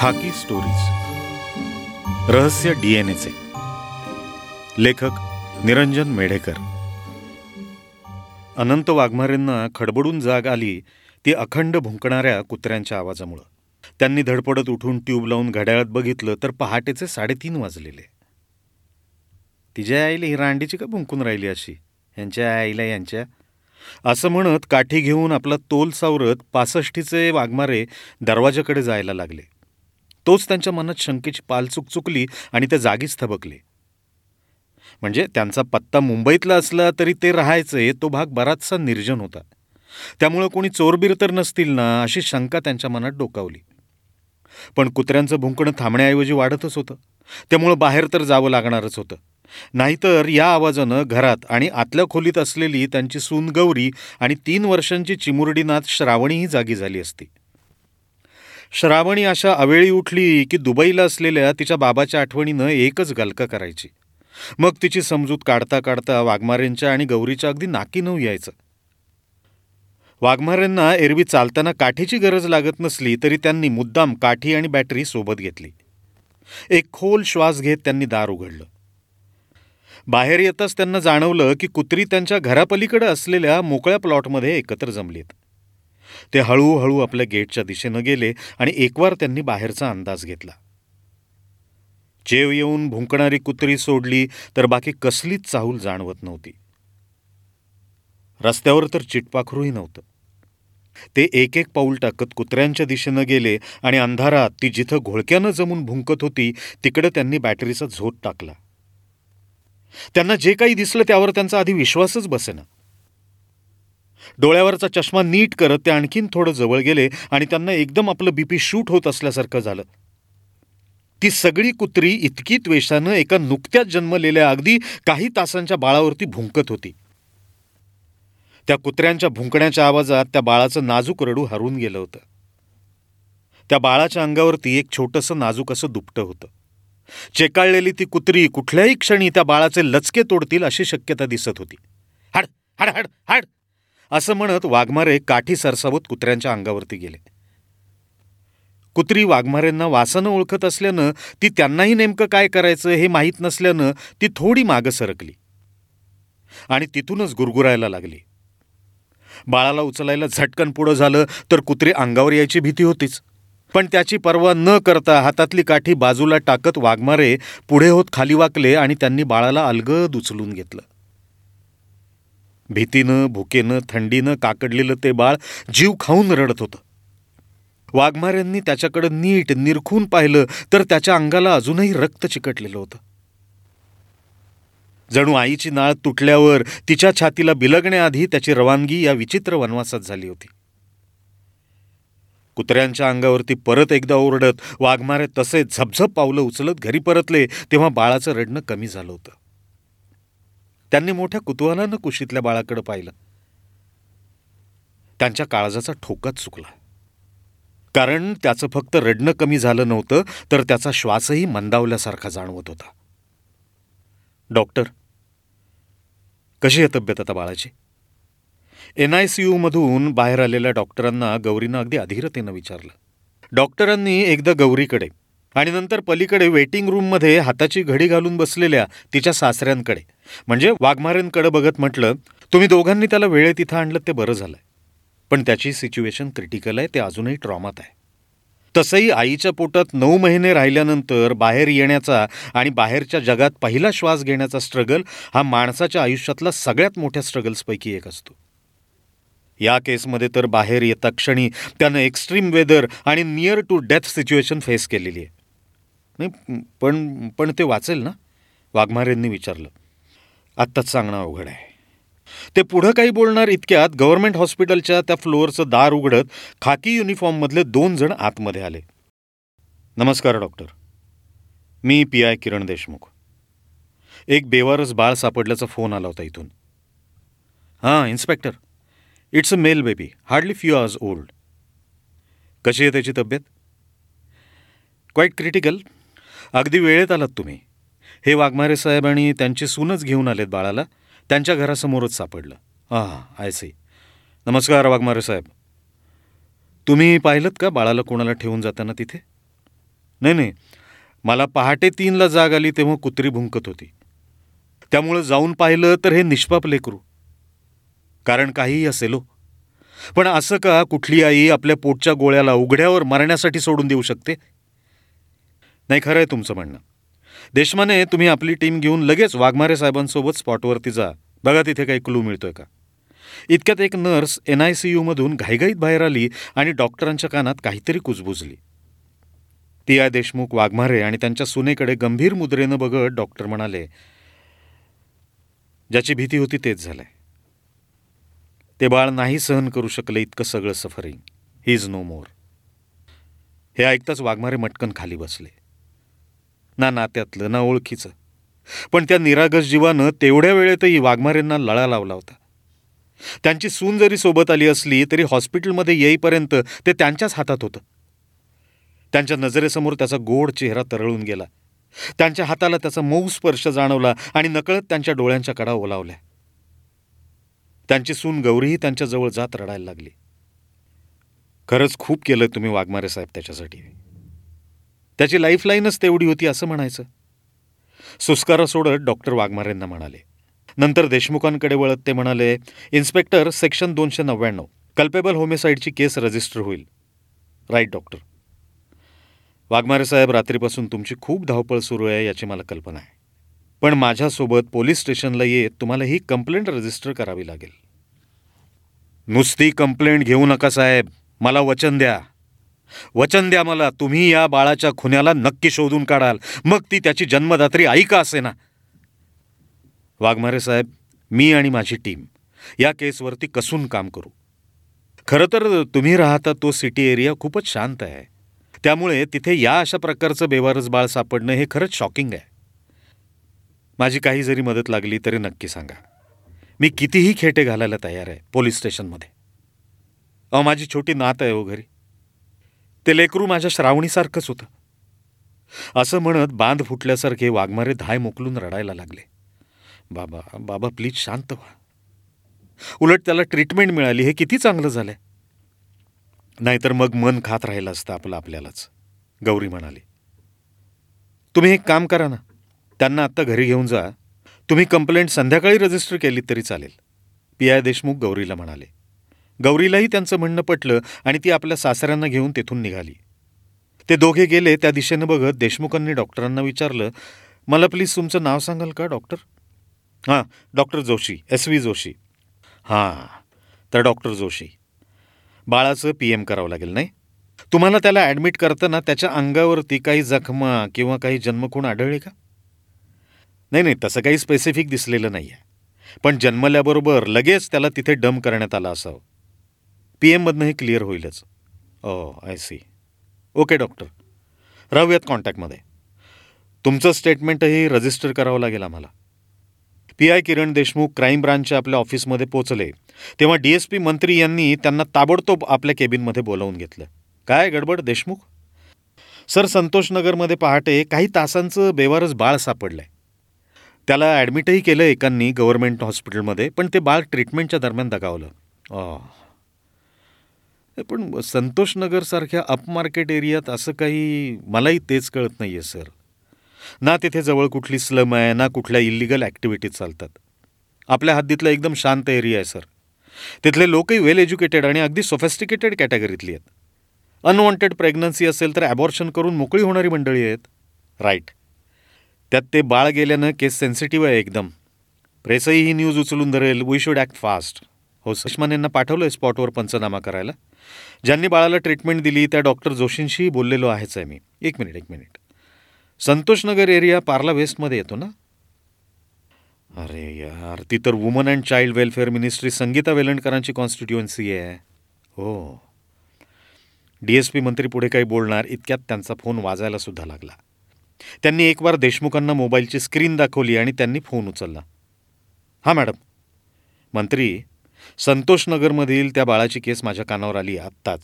खाकी स्टोरीज रहस्य डीएनएचे लेखक निरंजन मेढेकर. अनंत वाघमारेंना खडबडून जाग आली ती अखंड भुंकणाऱ्या कुत्र्यांच्या आवाजामुळं. त्यांनी धडपडत उठून ट्यूब लावून घड्याळात बघितलं तर पहाटेचे साडेतीन वाजलेले. तिच्या आईला ही रांडीची का भुंकून राहिली अशी? यांच्या आईला यांच्या? असं म्हणत काठी घेऊन आपला तोल सावरत पासष्टीचे वाघमारे दरवाजाकडे जायला लागले. तोच त्यांच्या मनात शंकेची पालचूक चुकली आणि ते जागीच थबकले. म्हणजे त्यांचा पत्ता मुंबईतला असला तरी ते राहायचे तो भाग बराचसा निर्जन होता. त्यामुळं कोणी चोरबीर तर नसतील ना अशी शंका त्यांच्या मनात डोकावली. पण कुत्र्यांचं भुंकणं थांबण्याऐवजी वाढतच होतं. त्यामुळं बाहेर तर जावं लागणारच होतं. नाहीतर या आवाजानं घरात आणि आतल्या खोलीत असलेली त्यांची सून गौरी आणि तीन वर्षांची चिमुरडीनाथ श्रावणीही जागी झाली असती. श्रावणी अशा अवेळी उठली की दुबईला असलेल्या तिच्या बाबाच्या आठवणीनं एकच गलका करायची. मग तिची समजूत काढता काढता वाघमारेंच्या आणि गौरीच्या अगदी नाकी नऊ यायचं. वाघमारेंना एरवी चालताना काठीची गरज लागत नसली तरी त्यांनी मुद्दाम काठी आणि बॅटरी सोबत घेतली. एक खोल श्वास घेत त्यांनी दार उघडलं. बाहेर येताच त्यांना जाणवलं की कुत्री त्यांच्या घरापलीकडे असलेल्या मोकळ्या प्लॉटमध्ये एकत्र जमलीत. ते हळूहळू आपल्या गेटच्या दिशेनं गेले आणि एकवार त्यांनी बाहेरचा अंदाज घेतला. चेव येऊन भुंकणारी कुत्री सोडली तर बाकी कसलीच चाहूल जाणवत नव्हती. रस्त्यावर तर चिटपाखरूही नव्हतं. ते एक एक पाऊल टाकत कुत्र्यांच्या दिशेनं गेले आणि अंधारात ती जिथं घोळक्यानं जमून भुंकत होती तिकडे त्यांनी बॅटरीचा झोत टाकला. त्यांना जे काही दिसलं त्यावर त्यांचा आधी विश्वासच बसेना. डोळ्यावरचा चष्मा नीट करत ते आणखीन थोडं जवळ गेले आणि त्यांना एकदम आपलं बीपी शूट होत असल्यासारखं झालं. ती सगळी कुत्री इतकी त्वेषानं एका नुकत्याच जन्मलेल्या अगदी काही तासांच्या बाळावरती भुंकत होती. त्या कुत्र्यांच्या भुंकण्याच्या आवाजात त्या बाळाचं नाजूक रडू हरून गेलं होतं. त्या बाळाच्या अंगावरती एक छोटंसं नाजूक असं दुपटं होतं. चेकाळलेली ती कुत्री कुठल्याही क्षणी त्या बाळाचे लचके तोडतील अशी शक्यता दिसत होती. हाड हाड हाड हाड असं म्हणत वाघमारे काठी सरसावत कुत्र्यांच्या अंगावरती गेले. कुत्री वाघमारेंना वासानं ओळखत असल्यानं ती त्यांनाही नेमकं काय करायचं हे माहीत नसल्यानं ती थोडी मागं सरकली. आणि तिथूनच गुरगुरायला लागली. बाळाला उचलायला झटकन पुढं झालं तर कुत्री अंगावर यायची भीती होतीच. पण त्याची पर्वा न करता हातातली काठी बाजूला टाकत वाघमारे पुढे होत खाली वाकले आणि त्यांनी बाळाला अलगद उचलून घेतलं. भीतीनं भुकेनं थंडीनं काकडलेलं ते बाळ जीव खाऊन रडत होतं. वाघमाऱ्यांनी त्याच्याकडे नीट निरखून पाहिलं तर त्याच्या अंगाला अजूनही रक्त चिकटलेलं होतं. जणू आईची नाळ तुटल्यावर तिच्या छातीला बिलगण्याआधी त्याची रवानगी या विचित्र वनवासात झाली होती. कुत्र्यांच्या अंगावरती परत एकदा ओरडत वाघमारे तसे झपझप पावलं उचलत घरी परतले तेव्हा बाळाचं रडणं कमी झालं होतं. त्यांनी मोठ्या कुतूहलानं कुशीतल्या बाळाकडे पाहिलं. त्यांच्या काळजाचा ठोकाच चुकला. कारण त्याचं फक्त रडणं कमी झालं नव्हतं तर त्याचा श्वासही मंदावल्यासारखा जाणवत होता. डॉक्टर कशी आहे तब्येत आता बाळाची? एन आय सी यूमधून बाहेर आलेल्या डॉक्टरांना गौरीनं अगदी अधीरतेनं विचारलं. डॉक्टरांनी एकदा गौरीकडे आणि नंतर पलीकडे वेटिंग रूममध्ये हाताची घडी घालून बसलेल्या तिच्या सासऱ्यांकडे. म्हणजे वाघमारेंकडे बघत म्हटलं तुम्ही दोघांनी त्याला वेळेत इथं आणलं ते बरं झालंय. पण त्याची सिच्युएशन क्रिटिकल आहे ते अजूनही ट्रॉमात आहे. तसंही आईच्या पोटात नऊ महिने राहिल्यानंतर बाहेर येण्याचा आणि बाहेरच्या जगात पहिला श्वास घेण्याचा स्ट्रगल हा माणसाच्या आयुष्यातला सगळ्यात मोठ्या स्ट्रगल्सपैकी एक असतो. या केसमध्ये तर बाहेर येता क्षणी त्यानं एक्स्ट्रीम वेदर आणि near to death situation face केलेली आहे. नाही पण पण ते वाचेल ना? वाघमारेंनी विचारलं. आत्ताच सांगणं अवघड आहे. ते पुढं काही बोलणार इतक्यात गव्हर्नमेंट हॉस्पिटलच्या त्या फ्लोअरचं दार उघडत खाकी युनिफॉर्ममधले दोन जण आतमध्ये आले. नमस्कार डॉक्टर. मी पी आय किरण देशमुख. एक बेवारस बाळ सापडल्याचा फोन आला होता इथून. हां inspector. It's a male baby. Hardly few hours old. कशी आहे त्याची तब्येत? Quite critical. अगदी वेळेत आलात तुम्ही. हे वाघमारे साहेब आणि त्यांची सूनच घेऊन आलेत बाळाला. त्यांच्या घरासमोरच सापडलं. हां हां आय सी नमस्कार वाघमारे साहेब. तुम्ही पाहिलं का बाळाला कोणाला ठेवून जाताना तिथे? नाही नाही. मला पहाटे तीनला जाग आली तेव्हा कुत्री भुंकत होती. त्यामुळं जाऊन पाहिलं तर हे निष्पाप लेकरू. कारण काहीही असेल हो. पण असं का कुठली आई आपल्या पोटच्या गोळ्याला उघड्यावर मरण्यासाठी सोडून देऊ शकते? नाही खरं आहे तुमचं म्हणणं. देशमाने तुम्ही आपली टीम घेऊन लगेच वाघमारे साहेबांसोबत स्पॉटवरती जा. बघा तिथे काही क्लू मिळतोय का? इतक्यात एक नर्स एन आय सी यूमधून घाईघाईत बाहेर आली आणि डॉक्टरांच्या कानात काहीतरी कुजबुजली. ती आय देशमुख वाघमारे आणि त्यांच्या सुनेकडे गंभीर मुद्रेनं बघत डॉक्टर म्हणाले ज्याची भीती होती तेच झालंय. ते बाळ नाही सहन करू शकले इतकं सगळं suffering. He is no more. हे ऐकताच वाघमारे मटकन खाली बसले. ना नात्यातलं ना ओळखीचं. पण त्या निरागस जीवानं तेवढ्या वेळेतही वाघमारेंना लळा लावला होता. त्यांची सून जरी सोबत आली असली तरी हॉस्पिटलमध्ये येईपर्यंत ते त्यांच्याच हातात होतं. त्यांच्या नजरेसमोर त्याचा गोड चेहरा तरळून गेला. त्यांच्या हाताला त्याचा मऊ स्पर्श जाणवला आणि नकळत त्यांच्या डोळ्यांच्या कडा ओलावल्या. त्यांची सून गौरीही त्यांच्याजवळ जात रडायला लागली. खरंच खूप केलं तुम्ही वाघमारे साहेब त्याच्यासाठी. त्याची लाईफलाईनच तेवढी होती असं म्हणायचं. सुस्कारा सोडत डॉक्टर वाघमारेंना म्हणाले. नंतर देशमुखांकडे वळत ते म्हणाले इन्स्पेक्टर सेक्शन दोनशे नव्याण्णव. कल्पेबल होमिसाईडची केस रजिस्टर होईल. राईट डॉक्टर वाघमारे साहेब रात्रीपासून तुमची खूप धावपळ सुरू आहे याची मला कल्पना आहे. पण माझ्यासोबत पोलीस स्टेशनला येत तुम्हाला ही कंप्लेंट रजिस्टर करावी लागेल. नुसती कंप्लेंट घेऊ नका साहेब. मला वचन द्या. वचन द्या मला तुम्ही या बाळाच्या खुन्याला नक्की शोधून काढाल. मग ती त्याची जन्मदात्री आई का असे ना. वाघमारे साहेब मी आणि माझी टीम या केसवरती कसून काम करू. खरं तर तुम्ही राहता तो सिटी एरिया खूपच शांत आहे. त्यामुळे तिथे या अशा प्रकारचं बेवारस बाळ सापडणं हे खरंच शॉकिंग आहे. माझी काही जरी मदत लागली तरी नक्की सांगा. मी कितीही खेटे घालायला तयार आहे पोलीस स्टेशनमध्ये. अहो माझी छोटी नात आहे हो घरी. ते लेकरू माझ्या श्रावणीसारखंच होतं. असं म्हणत बांध फुटल्यासारखे वाघमारे धाय मोकलून रडायला लागले. बाबा बाबा प्लीज शांत व्हा. उलट त्याला ट्रीटमेंट मिळाली हे किती चांगलं झालंय. नाहीतर मग मन खात राहिलं असतं आपलं आपल्यालाच. गौरी म्हणाली तुम्ही एक काम करा ना. त्यांना आत्ता घरी घेऊन जा. तुम्ही कंप्लेंट संध्याकाळी रजिस्टर केली तरी चालेल. पी आय देशमुख गौरीला म्हणाले गौरीलाही त्यांचं म्हणणं पटलं आणि ती आपल्या सासऱ्यांना घेऊन तेथून निघाली. ते दोघे गेले त्या दिशेनं बघत देशमुखांनी डॉक्टरांना विचारलं मला प्लीज तुमचं नाव सांगाल का डॉक्टर? हां doctor Joshi S V Joshi. हां तर डॉक्टर जोशी. बाळाचं पी एम करावं लागेल नाही? तुम्हाला त्याला ॲडमिट करताना त्याच्या अंगावरती काही जखमा किंवा काही जन्मखूण आढळले का? नाही नाही तसं काही स्पेसिफिक दिसलेलं नाही आहे पण जन्मल्याबरोबर लगेच त्याला तिथे डम करण्यात आला असावं. पी एममधनं हे क्लिअर होईलच. ओ आय सी ओके डॉक्टर राहूयात कॉन्टॅक्टमध्ये तुमचं स्टेटमेंटही रजिस्टर करावं लागेल आम्हाला. P I Kiran Deshmukh crime ब्रांचच्या आपल्या ऑफिसमध्ये पोचले तेव्हा डी एस पी मंत्री यांनी त्यांना ताबडतोब आपल्या केबिनमध्ये बोलावून घेतलं. काय गडबड देशमुख? सर संतोषनगरमध्ये पहाटे काही तासांचं बेवारच बाळ सापडलं आहे त्याला ॲडमिटही केलं एकांनी गव्हर्नमेंट हॉस्पिटलमध्ये पण ते बाळ ट्रीटमेंटच्या दरम्यान दगावलं. Oh. पण संतोषनगरसारख्या अपमार्केट एरियात असं काही मलाही तेच कळत नाही आहे सर. ना तिथे जवळ कुठली स्लम आहे ना कुठल्या इलिगल ॲक्टिव्हिटीज चालतात. आपल्या हद्दीतला एकदम शांत एरिया आहे सर. तिथले लोकही वेल एज्युकेटेड आणि अगदी सोफेस्टिकेटेड कॅटेगरीतली आहेत. अनवॉन्टेड प्रेग्नन्सी असेल तर ॲबॉर्शन करून मोकळी होणारी मंडळी आहेत. राईट त्यात ते बाळ गेल्यानं केस सेन्सिटिव्ह आहे एकदम. प्रेसही ही न्यूज उचलून धरेल. वी शूड ॲक्ट फास्ट हो सुषमान यांना पाठवलं आहे स्पॉटवर पंचनामा करायला. ज्यांनी बाळाला ट्रीटमेंट दिली त्या डॉक्टर जोशींशी बोललेलो आहेच आहे मी. एक मिनिट एक मिनिट. संतोषनगर एरिया पार्ला वेस्टमध्ये येतो ना? अरे यार ती तर woman and child welfare ministry Sangeeta वेलणकरांची constituency आहे. हो. डी एस पी मंत्री पुढे काही बोलणार इतक्यात त्यांचा फोन वाजायला सुद्धा लागला. त्यांनी एक वार देशमुखांना मोबाईलची स्क्रीन दाखवली आणि त्यांनी फोन उचलला. हां मॅडम. मंत्री संतोषनगरमधील त्या बाळाची केस माझ्या कानावर आली आत्ताच.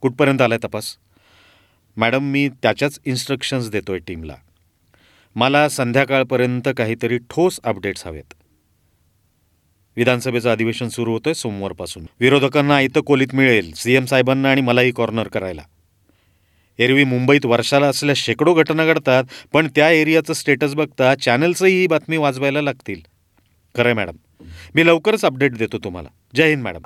कुठपर्यंत आलाय तपास? मॅडम मी त्याच्याच इन्स्ट्रक्शन्स देतोय टीमला. मला संध्याकाळपर्यंत काहीतरी ठोस अपडेट्स हवेत. विधानसभेचं अधिवेशन सुरू होतंय सोमवारपासून. विरोधकांना आयतं कोलीत मिळेल सी एम साहेबांना आणि मलाही कॉर्नर करायला. एरवी मुंबईत वर्षाला असल्या शेकडो घटना घडतात पण त्या एरियाचं स्टेटस बघता चॅनल्सही ही बातमी वाजवायला लागतील. खरंय मॅडम. मी लवकरच अपडेट देतो तुम्हाला. जय हिंद मॅडम